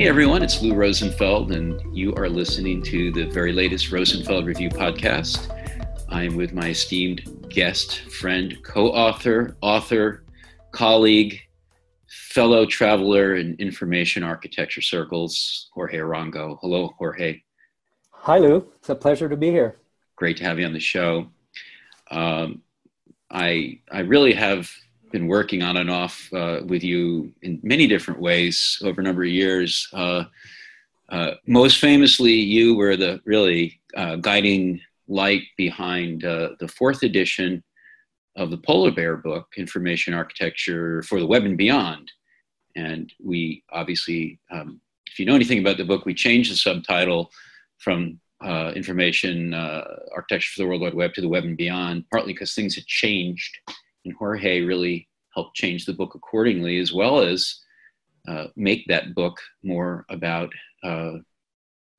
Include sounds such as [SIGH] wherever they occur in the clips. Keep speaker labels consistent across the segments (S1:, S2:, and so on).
S1: Hey everyone, it's Lou Rosenfeld, and you are listening to the very latest Rosenfeld Review podcast. I'm with my esteemed guest, friend, co author, author, colleague, fellow traveler in information architecture circles, Jorge Arango. Hello, Jorge.
S2: Hi, Lou. It's a pleasure to be here.
S1: Great to have you on the show. Um, I, I really have been working on and off uh, with you in many different ways over a number of years. Uh, uh, most famously, you were the really uh, guiding light behind uh, the fourth edition of the Polar Bear book, Information Architecture for the Web and Beyond. And we obviously, um, if you know anything about the book, we changed the subtitle from uh, Information Architecture for the World Wide Web to the Web and Beyond, partly because things had changed and Jorge really helped change the book accordingly, as well as uh, make that book more about uh,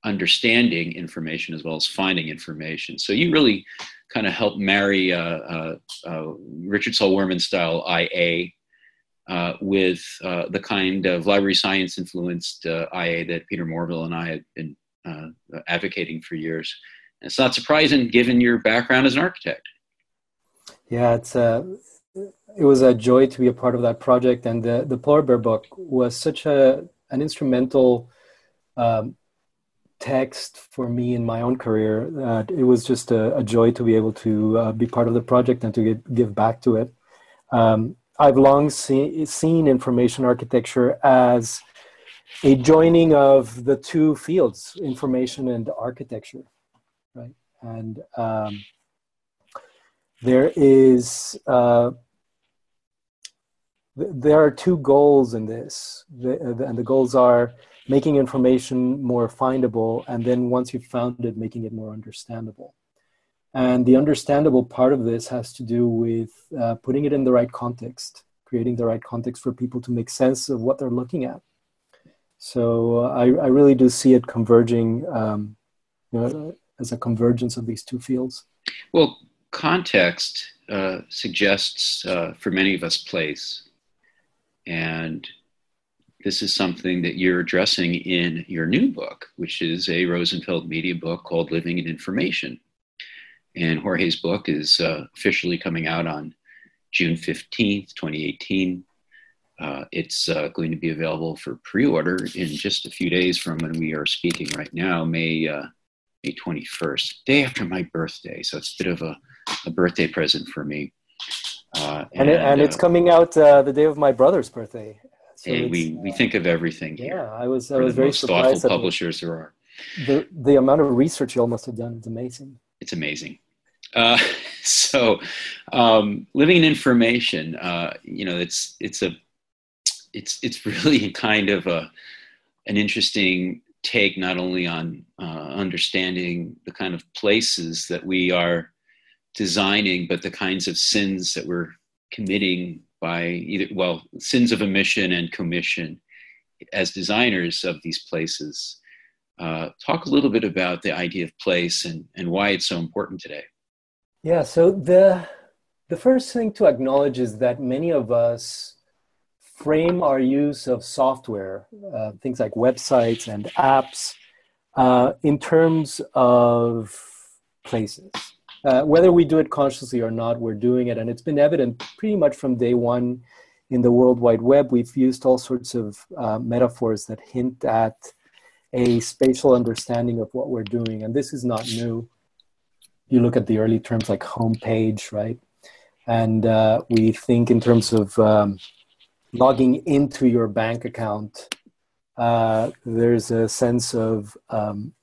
S1: understanding information as well as finding information. So you really kind of helped marry uh, uh, uh Richard Saul Wurman style IA uh, with the kind of library science influenced IA that Peter Morville and I had been advocating for years. And it's not surprising given your background as an architect.
S2: Yeah, it's uh, it was a joy to be a part of that project, and the the Polar Bear book was such a an instrumental um, text for me in my own career. Uh, it was just a, a, joy to be able to uh, be part of the project and to get, give back to it. Um, I've long see, seen information architecture as a joining of the two fields, information and architecture, right? And um, there is uh, there are two goals in this, and the goals are making information more findable, and then once you've found it, making it more understandable. And the understandable part of this has to do with uh, putting it in the right context, creating the right context for people to make sense of what they're looking at. So I, I really do see it converging um, you know, as a convergence of these two fields.
S1: Well, context uh, suggests uh, for many of us place. And this is something that you're addressing in your new book, which is a Rosenfeld Media book called Living in Information. And Jorge's book is uh, officially coming out on June 15th, 2018. Uh, it's uh, going to be available for pre order in just a few days from when we are speaking right now, May, uh, May 21st, day after my birthday. So it's a bit of a, a birthday present for me.
S2: Uh, and, and, it, and it's uh, coming out uh, the day of my brother's birthday.
S1: So we, we think of everything here.
S2: Yeah, I was I was very surprised.
S1: Thoughtful publishers there are.
S2: The the amount of research you almost have done is amazing.
S1: It's amazing. Uh, [LAUGHS] so, um, living in information, uh, you know, it's it's a it's it's really [LAUGHS] kind of a an interesting take not only on uh, understanding the kind of places that we are designing, but the kinds of sins that we're committing by either, well, sins of omission and commission as designers of these places. Uh, talk a little bit about the idea of place and, and why it's so important today.
S2: Yeah, so the, the first thing to acknowledge is that many of us frame our use of software, uh, things like websites and apps, uh, in terms of places uh, whether we do it consciously or not, we're doing it. And it's been evident pretty much from day one in the World Wide Web. We've used all sorts of uh, metaphors that hint at a spatial understanding of what we're doing. And this is not new. You look at the early terms like homepage, right? And uh, we think in terms of um, logging into your bank account. Uh, there's a sense of um,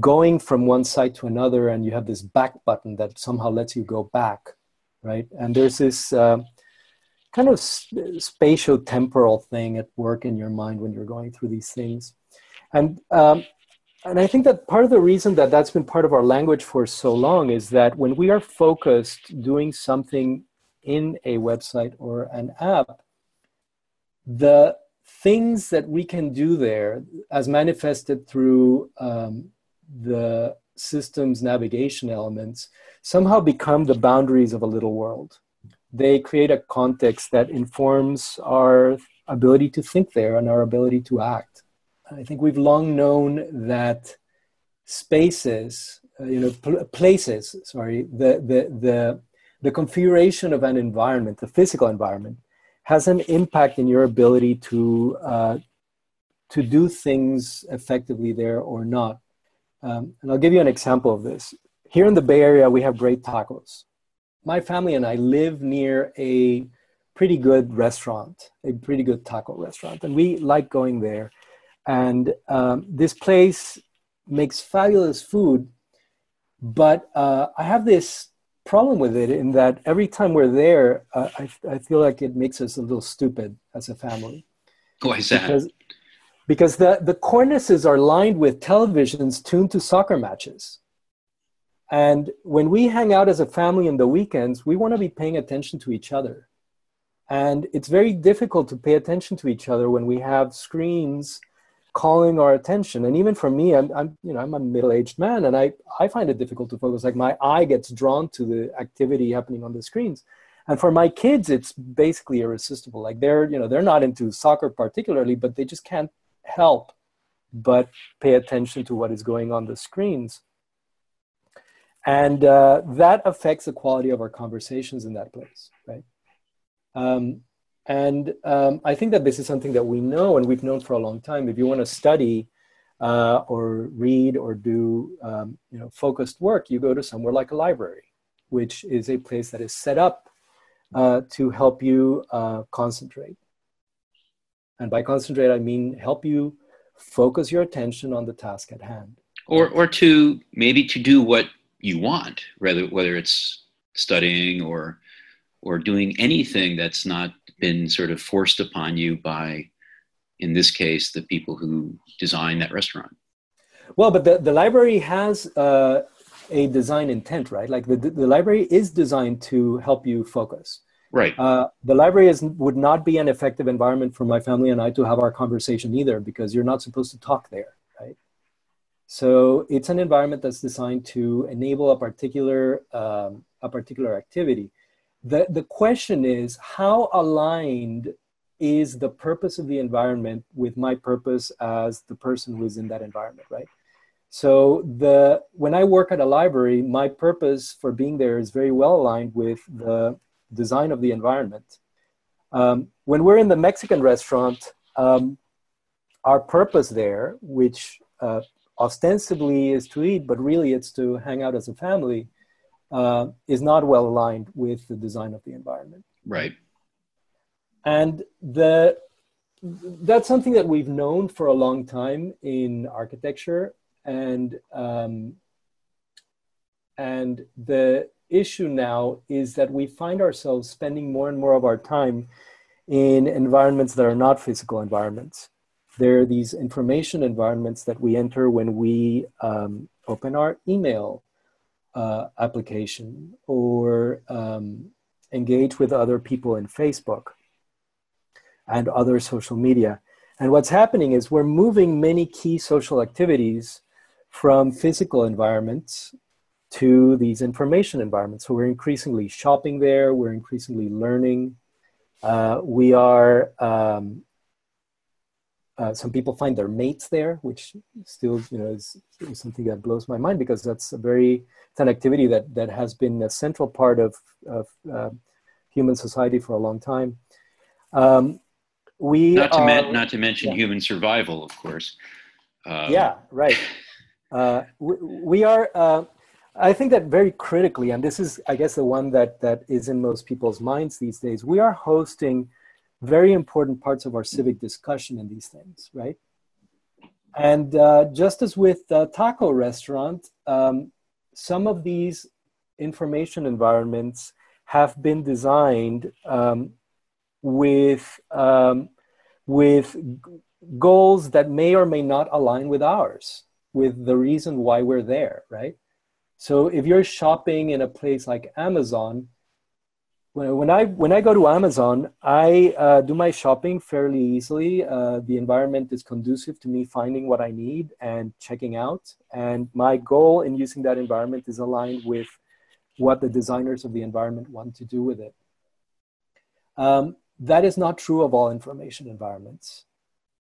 S2: going from one site to another and you have this back button that somehow lets you go back right? And there's this uh, kind of spatial temporal thing at work in your mind when you're going through these things. And um, and i think that part of the reason that that's been part of our language for so long is that when we are focused doing something in a website or an app the things that we can do there as manifested through um, the system's navigation elements somehow become the boundaries of a little world. They create a context that informs our ability to think there and our ability to act. I think we've long known that spaces, uh, you know, pl- places, sorry, the, the, the, the configuration of an environment, the physical environment, has an impact in your ability to, uh, to do things effectively there or not. Um, and I'll give you an example of this. Here in the Bay Area, we have great tacos. My family and I live near a pretty good restaurant, a pretty good taco restaurant, and we like going there. And um, this place makes fabulous food, but uh, I have this problem with it in that every time we're there, uh, I, I feel like it makes us a little stupid as a family.
S1: Why is that?
S2: Because, because the, the cornices are lined with televisions tuned to soccer matches. And when we hang out as a family in the weekends, we want to be paying attention to each other. And it's very difficult to pay attention to each other when we have screens calling our attention. And even for me, I'm, I'm you know, I'm a middle-aged man and I, I find it difficult to focus. Like my eye gets drawn to the activity happening on the screens. And for my kids, it's basically irresistible. Like they're, you know, they're not into soccer particularly, but they just can't help but pay attention to what is going on the screens. And uh, that affects the quality of our conversations in that place, right? Um, and um, I think that this is something that we know and we've known for a long time. If you want to study uh, or read or do um, you know, focused work, you go to somewhere like a library, which is a place that is set up uh, to help you uh, concentrate. And by concentrate, I mean help you focus your attention on the task at hand.
S1: Or, or to maybe to do what you want, whether whether it's studying or or doing anything that's not been sort of forced upon you by, in this case, the people who designed that restaurant.
S2: Well, but the, the library has uh, a design intent, right? Like the, the library is designed to help you focus.
S1: Right.
S2: Uh, the library is, would not be an effective environment for my family and I to have our conversation either because you're not supposed to talk there, right? So it's an environment that's designed to enable a particular um, a particular activity the, the question is how aligned is the purpose of the environment with my purpose as the person who is in that environment right so the when i work at a library my purpose for being there is very well aligned with the design of the environment um, when we're in the mexican restaurant um, our purpose there which uh, ostensibly is to eat but really it's to hang out as a family uh, is not well aligned with the design of the environment.
S1: Right.
S2: And the that's something that we've known for a long time in architecture, and um, and the issue now is that we find ourselves spending more and more of our time in environments that are not physical environments. There are these information environments that we enter when we um, open our email uh, application or um, engage with other people in Facebook and other social media. And what's happening is we're moving many key social activities from physical environments to these information environments. So we're increasingly shopping there, we're increasingly learning. Uh, we are um, uh, some people find their mates there, which still, you know, is, is, something that blows my mind because that's a very it's an activity that that has been a central part of of uh, human society for a long time. Um, we
S1: not to, men- not to mention yeah. human survival, of course.
S2: Um, yeah, right. [LAUGHS] Uh, we, we, are. I think that very critically, and this is, I guess, the one that that is in most people's minds these days. We are hosting very important parts of our civic discussion in these things, right? And uh, just as with the taco restaurant, um, some of these information environments have been designed um, with um, with goals that may or may not align with ours, with the reason why we're there, right? So if you're shopping in a place like Amazon, when I when I go to Amazon, I uh, do my shopping fairly easily. Uh, the environment is conducive to me finding what I need and checking out. And my goal in using that environment is aligned with what the designers of the environment want to do with it. Um, that is not true of all information environments.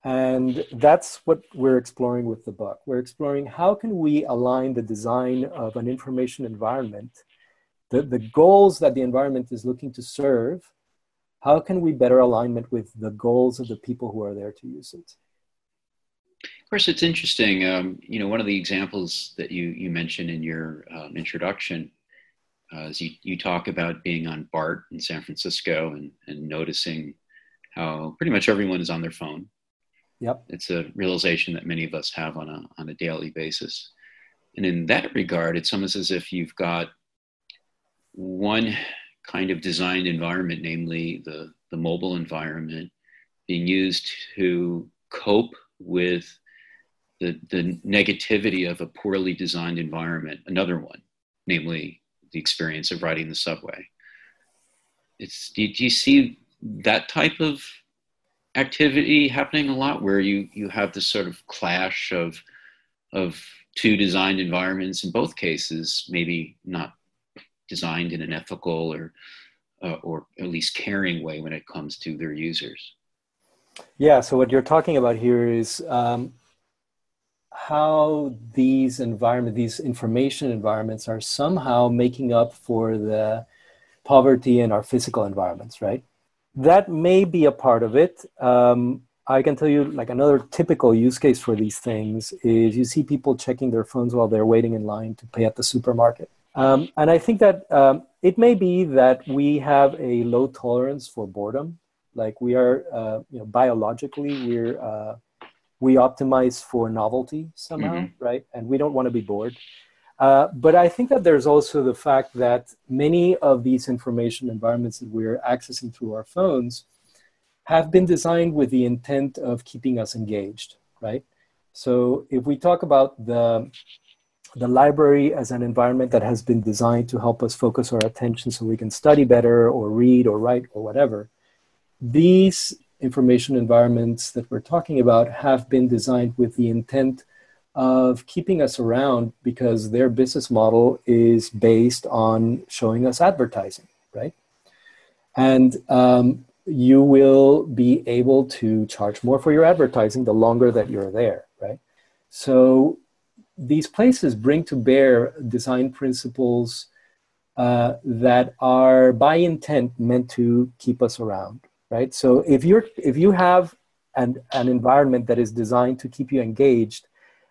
S2: And that's what we're exploring with the book. We're exploring how can we align the design of an information environment, the, the goals that the environment is looking to serve, how can we better alignment with the goals of the people who are there to use it?
S1: Of course, it's interesting. Um, you know, one of the examples that you you mentioned in your um, introduction uh, is you, you talk about being on BART in San Francisco and, and noticing how pretty much everyone is on their phone.
S2: Yep.
S1: It's a realization that many of us have on a on a daily basis. And in that regard, it's almost as if you've got one kind of designed environment, namely the, the mobile environment, being used to cope with the, the negativity of a poorly designed environment, another one, namely the experience of riding the subway. It's, do, do you see that type of activity happening a lot where you, you have this sort of clash of, of two designed environments in both cases, maybe not designed in an ethical or uh, or at least caring way when it comes to their users.
S2: Yeah. So what you're talking about here is um, how these environment, these information environments, are somehow making up for the poverty in our physical environments, right? That may be a part of it. Um, I can tell you, like another typical use case for these things is you see people checking their phones while they're waiting in line to pay at the supermarket um, and I think that um, it may be that we have a low tolerance for boredom. Like we are, uh, you know, biologically, we're uh, we optimize for novelty somehow, mm-hmm. right? And we don't want to be bored. Uh, but I think that there's also the fact that many of these information environments that we're accessing through our phones have been designed with the intent of keeping us engaged, right? So if we talk about the the library as an environment that has been designed to help us focus our attention so we can study better or read or write or whatever. These information environments that we're talking about have been designed with the intent of keeping us around because their business model is based on showing us advertising, right? And um, you will be able to charge more for your advertising the longer that you're there, right? So these places bring to bear design principles uh, that are by intent meant to keep us around right so if you're if you have an, an environment that is designed to keep you engaged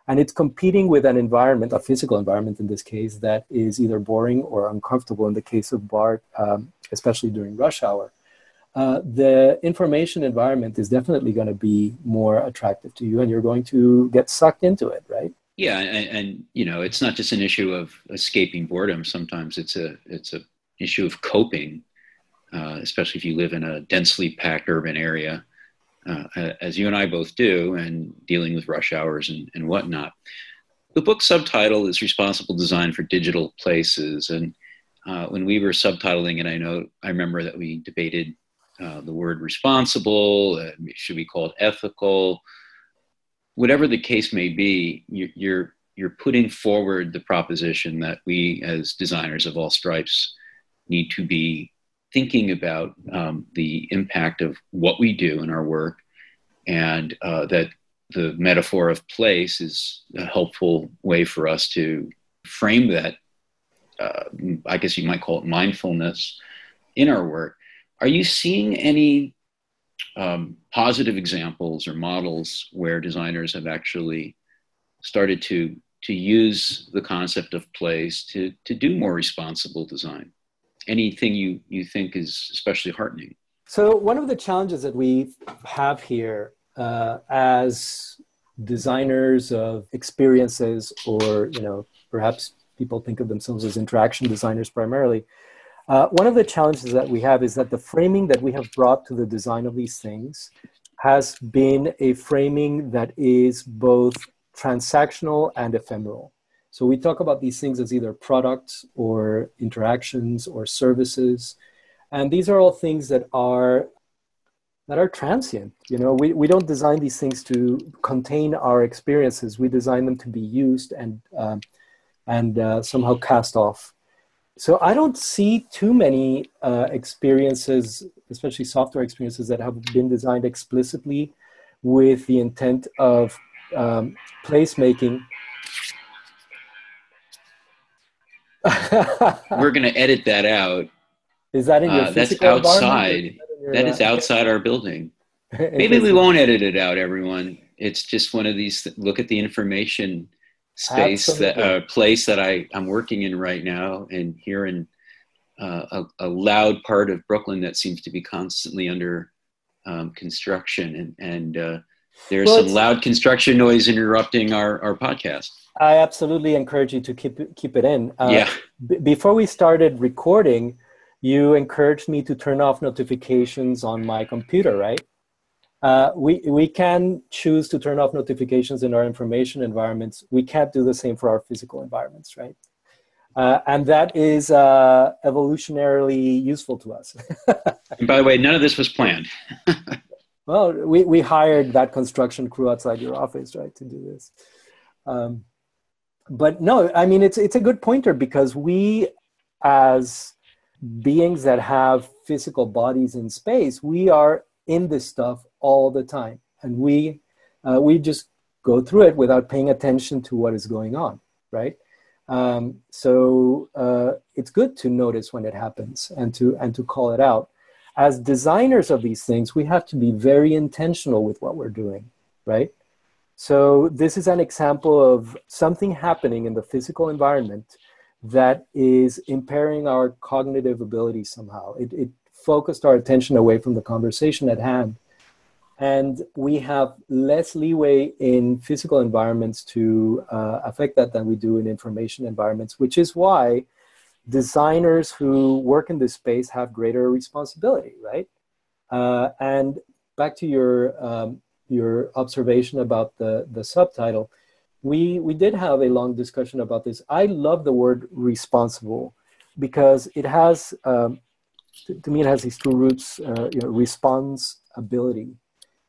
S2: and it's competing with an environment a physical environment in this case that is either boring or uncomfortable. In the case of bart um, especially during rush hour uh, the information environment is definitely going to be more attractive to you and you're going to get sucked into it right?
S1: Yeah, and, and, you know, it's not just an issue of escaping boredom. Sometimes it's a it's a issue of coping, uh, especially if you live in a densely packed urban area, uh, as you and I both do, and dealing with rush hours and, and whatnot. The book subtitle is "Responsible Design for Digital Places," and uh, when we were subtitling it, I know I remember that we debated uh, the word "responsible." Uh, should we call it ethical? whatever the case may be, you're you're putting forward the proposition that we, as designers of all stripes, need to be thinking about um, the impact of what we do in our work, and uh, that the metaphor of place is a helpful way for us to frame that. Uh, I guess you might call it mindfulness in our work. Are you seeing any um, positive examples or models where designers have actually started to to use the concept of place to to do more responsible design anything you you think is especially heartening
S2: so one of the challenges that we have here uh, as designers of experiences or you know perhaps people think of themselves as interaction designers primarily uh, one of the challenges that we have is that the framing that we have brought to the design of these things has been a framing that is both transactional and ephemeral. So we talk about these things as either products or interactions or services. And these are all things that are that are transient. You know, we, we don't design these things to contain our experiences. We design them to be used and um, and uh, somehow cast off so I don't see too many uh, experiences, especially software experiences, that have been designed explicitly with the intent of um, placemaking.
S1: We're going to edit that out.
S2: Is that in your uh,
S1: That's outside. That, that is uh, outside our building. [LAUGHS] Maybe we won't edit it out, everyone. It's just one of these. Th- look at the information space Absolutely. that uh, place that I I'm working in right now, and here in uh, a, a, loud part of Brooklyn that seems to be constantly under um, construction, and and uh, there's well, some loud construction noise interrupting our our podcast.
S2: I absolutely encourage you to keep keep it in.
S1: Uh, yeah.
S2: B- before we started recording, you encouraged me to turn off notifications on my computer, right? Uh, we, we can choose to turn off notifications in our information environments. We can't do the same for our physical environments, right? Uh, and that is uh, evolutionarily useful to us. [LAUGHS]
S1: and by the way, none of this was planned. [LAUGHS]
S2: well, we, we hired that construction crew outside your office, right, to do this. Um, but no, I mean, it's, it's a good pointer because we, as beings that have physical bodies in space, we are in this stuff all the time, and we uh, we just go through it without paying attention to what is going on, right? Um, so uh, it's good to notice when it happens and to and to call it out. As designers of these things, we have to be very intentional with what we're doing, right? So this is an example of something happening in the physical environment that is impairing our cognitive ability somehow. It, it focused our attention away from the conversation at hand. And we have less leeway in physical environments to uh, affect that than we do in information environments, which is why designers who work in this space have greater responsibility, right? Uh, and back to your um, your observation about the the subtitle, we we did have a long discussion about this. I love the word responsible because it has um, to, to, me, it has these two roots, uh, you know, response ability,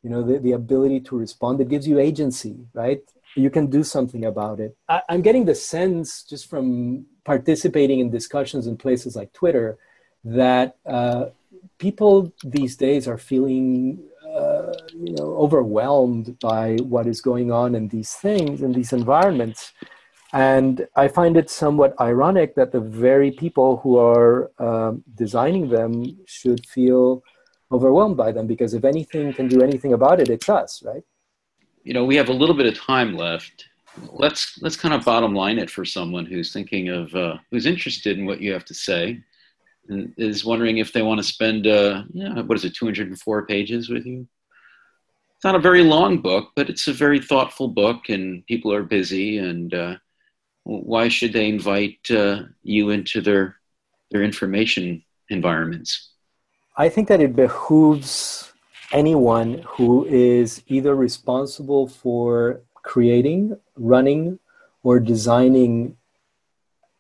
S2: you know, the, the ability to respond. It gives you agency, right? You can do something about it. I, I'm getting the sense just from participating in discussions in places like Twitter that uh, people these days are feeling uh, you know overwhelmed by what is going on in these things in these environments and I find it somewhat ironic that the very people who are um, designing them should feel overwhelmed by them because if anything can do anything about it, it's us, right?
S1: You know, we have a little bit of time left. Let's let's kind of bottom line it for someone who's thinking of uh, who's interested in what you have to say and is wondering if they want to spend uh, yeah, what is it, 204 pages with you? It's not a very long book, but it's a very thoughtful book, and people are busy and. Uh, why should they invite uh, you into their their information environments?
S2: I think that it behooves anyone who is either responsible for creating, running, or designing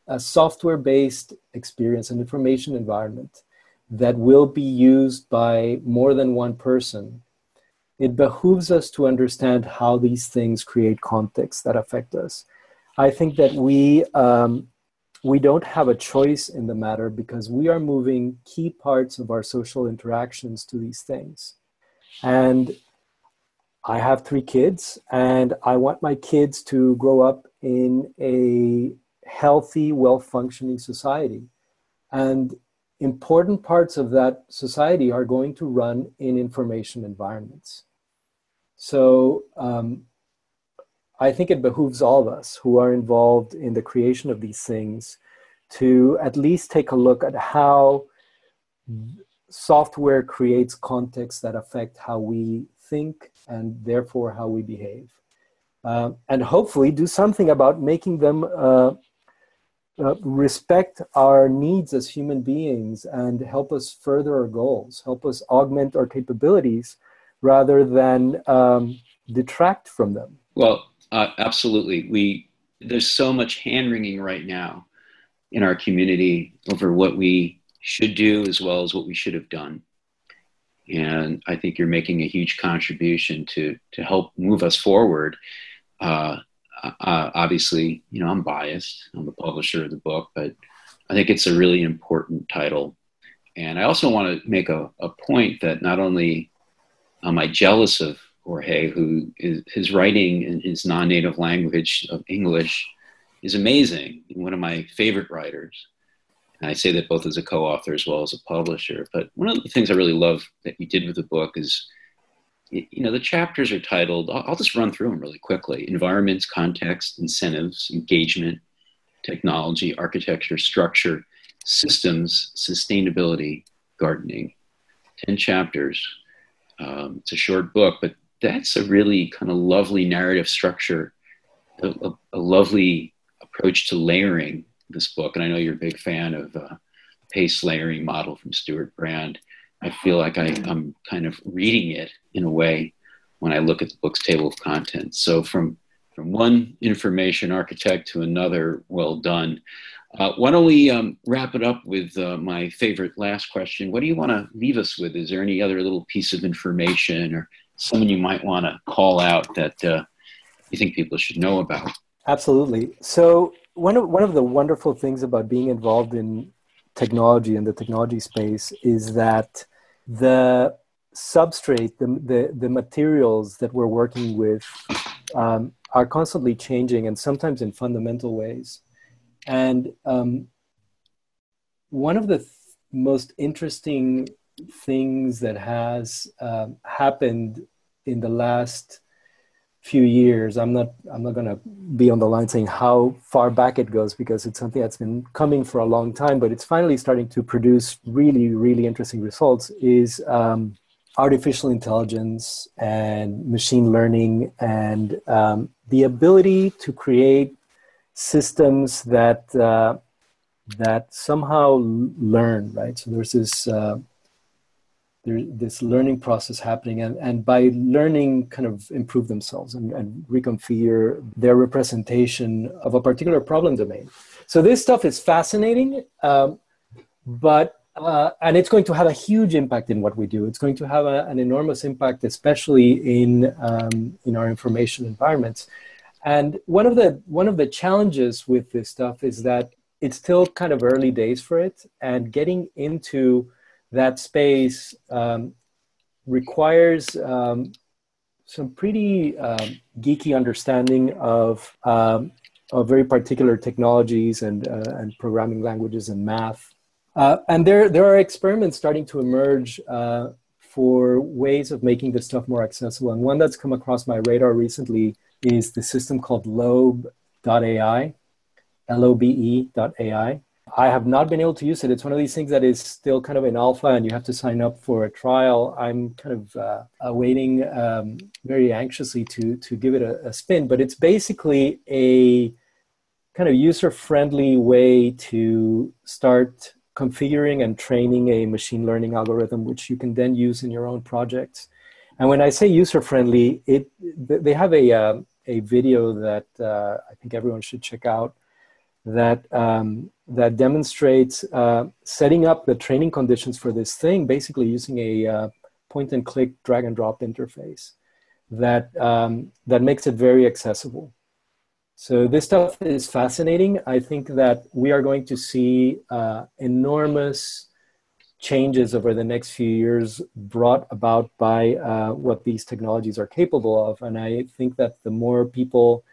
S2: a software based experience and information environment that will be used by more than one person. It behooves us to understand how these things create context that affect us I think that we um, we don't have a choice in the matter because we are moving key parts of our social interactions to these things. And I have three kids, and I want my kids to grow up in a healthy, well functioning society. And important parts of that society are going to run in information environments. So, um, I think it behooves all of us who are involved in the creation of these things to at least take a look at how software creates contexts that affect how we think and therefore how we behave. Uh, and hopefully do something about making them uh, uh, respect our needs as human beings and help us further our goals, help us augment our capabilities rather than um, detract from them.
S1: Well, uh, absolutely. We there's so much hand wringing right now in our community over what we should do as well as what we should have done. And I think you're making a huge contribution to to help move us forward. Uh, uh, obviously, you know I'm biased. I'm the publisher of the book, but I think it's a really important title. And I also want to make a, a point that not only am I jealous of Jorge, who is his writing in his non-native language of English is amazing. One of my favorite writers. I say that both as a co-author as well as a publisher. But one of the things I really love that you did with the book is, you know, the chapters are titled. I'll just run through them really quickly: environments, context, incentives, engagement, technology, architecture, structure, systems, sustainability, gardening. Ten chapters. Um, it's a short book, but that's a really kind of lovely narrative structure, a, a, a lovely approach to layering this book, and I know you're a big fan of uh, pace layering model from Stewart Brand. I feel like I, am kind of reading it in a way when I look at the book's table of contents. So from from one information architect to another, well done. Uh, why don't we um, wrap it up with uh, my favorite last question? What do you want to leave us with? Is there any other little piece of information or someone you might want to call out that uh, you think people should know about?
S2: Absolutely. So one of one of the wonderful things about being involved in technology and the technology space is that the substrate, the the, the materials that we're working with, um, are constantly changing and sometimes in fundamental ways. And um, one of the th- most interesting things that has um, happened in the last few years i'm not i'm not to be on the line saying how far back it goes because it's something that's been coming for a long time but it's finally starting to produce really really interesting results is um, artificial intelligence and machine learning and um, the ability to create systems that uh, that somehow learn right? So there's this uh, there's this learning process happening and, and by learning kind of improve themselves and, and reconfigure their representation of a particular problem domain. So this stuff is fascinating um, but uh, and it's going to have a huge impact in what we do. It's going to have a, an enormous impact especially in um, in our information environments. And one of the one of the challenges with this stuff is that it's still kind of early days for it and getting into that space um, requires um, some pretty um, geeky understanding of, um, of very particular technologies and, uh, and programming languages and math. Uh, and there, there are experiments starting to emerge uh, for ways of making this stuff more accessible. And one that's come across my radar recently is the system called lobe.ai, L-O-B-E.ai. I have not been able to use it. It's one of these things that is still kind of in alpha, and you have to sign up for a trial. I'm kind of uh, waiting um, very anxiously to to give it a, a spin. But it's basically a kind of user friendly way to start configuring and training a machine learning algorithm, which you can then use in your own projects. And when I say user friendly, it they have a uh, a video that uh, I think everyone should check out that um, that demonstrates uh, setting up the training conditions for this thing, basically using a uh, point and click drag and drop interface that um, that makes it very accessible. So this stuff is fascinating. I think that we are going to see uh, enormous changes over the next few years brought about by uh, what these technologies are capable of, and I think that the more people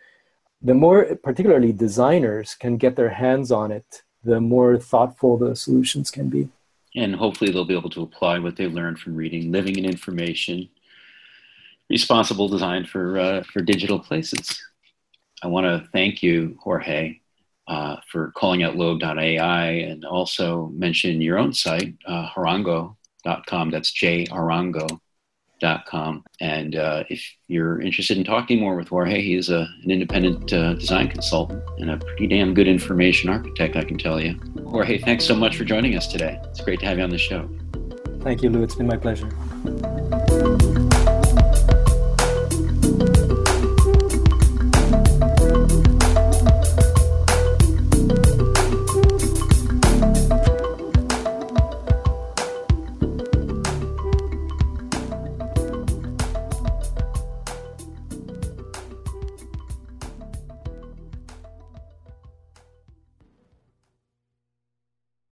S2: the more particularly designers can get their hands on it, the more thoughtful the solutions can be.
S1: And hopefully they'll be able to apply what they learned from reading Living in Information, Responsible Design for, uh, for Digital Places. I want to thank you, Jorge, uh, for calling out Lobe.ai and also mention your own site, uh, Jarango.com. That's J Arango com. And uh, if you're interested in talking more with Jorge, he is a, an independent uh, design consultant and a pretty damn good information architect, I can tell you. Jorge, thanks so much for joining us today. It's great to have you on the show.
S2: Thank you, Lou. It's been my pleasure.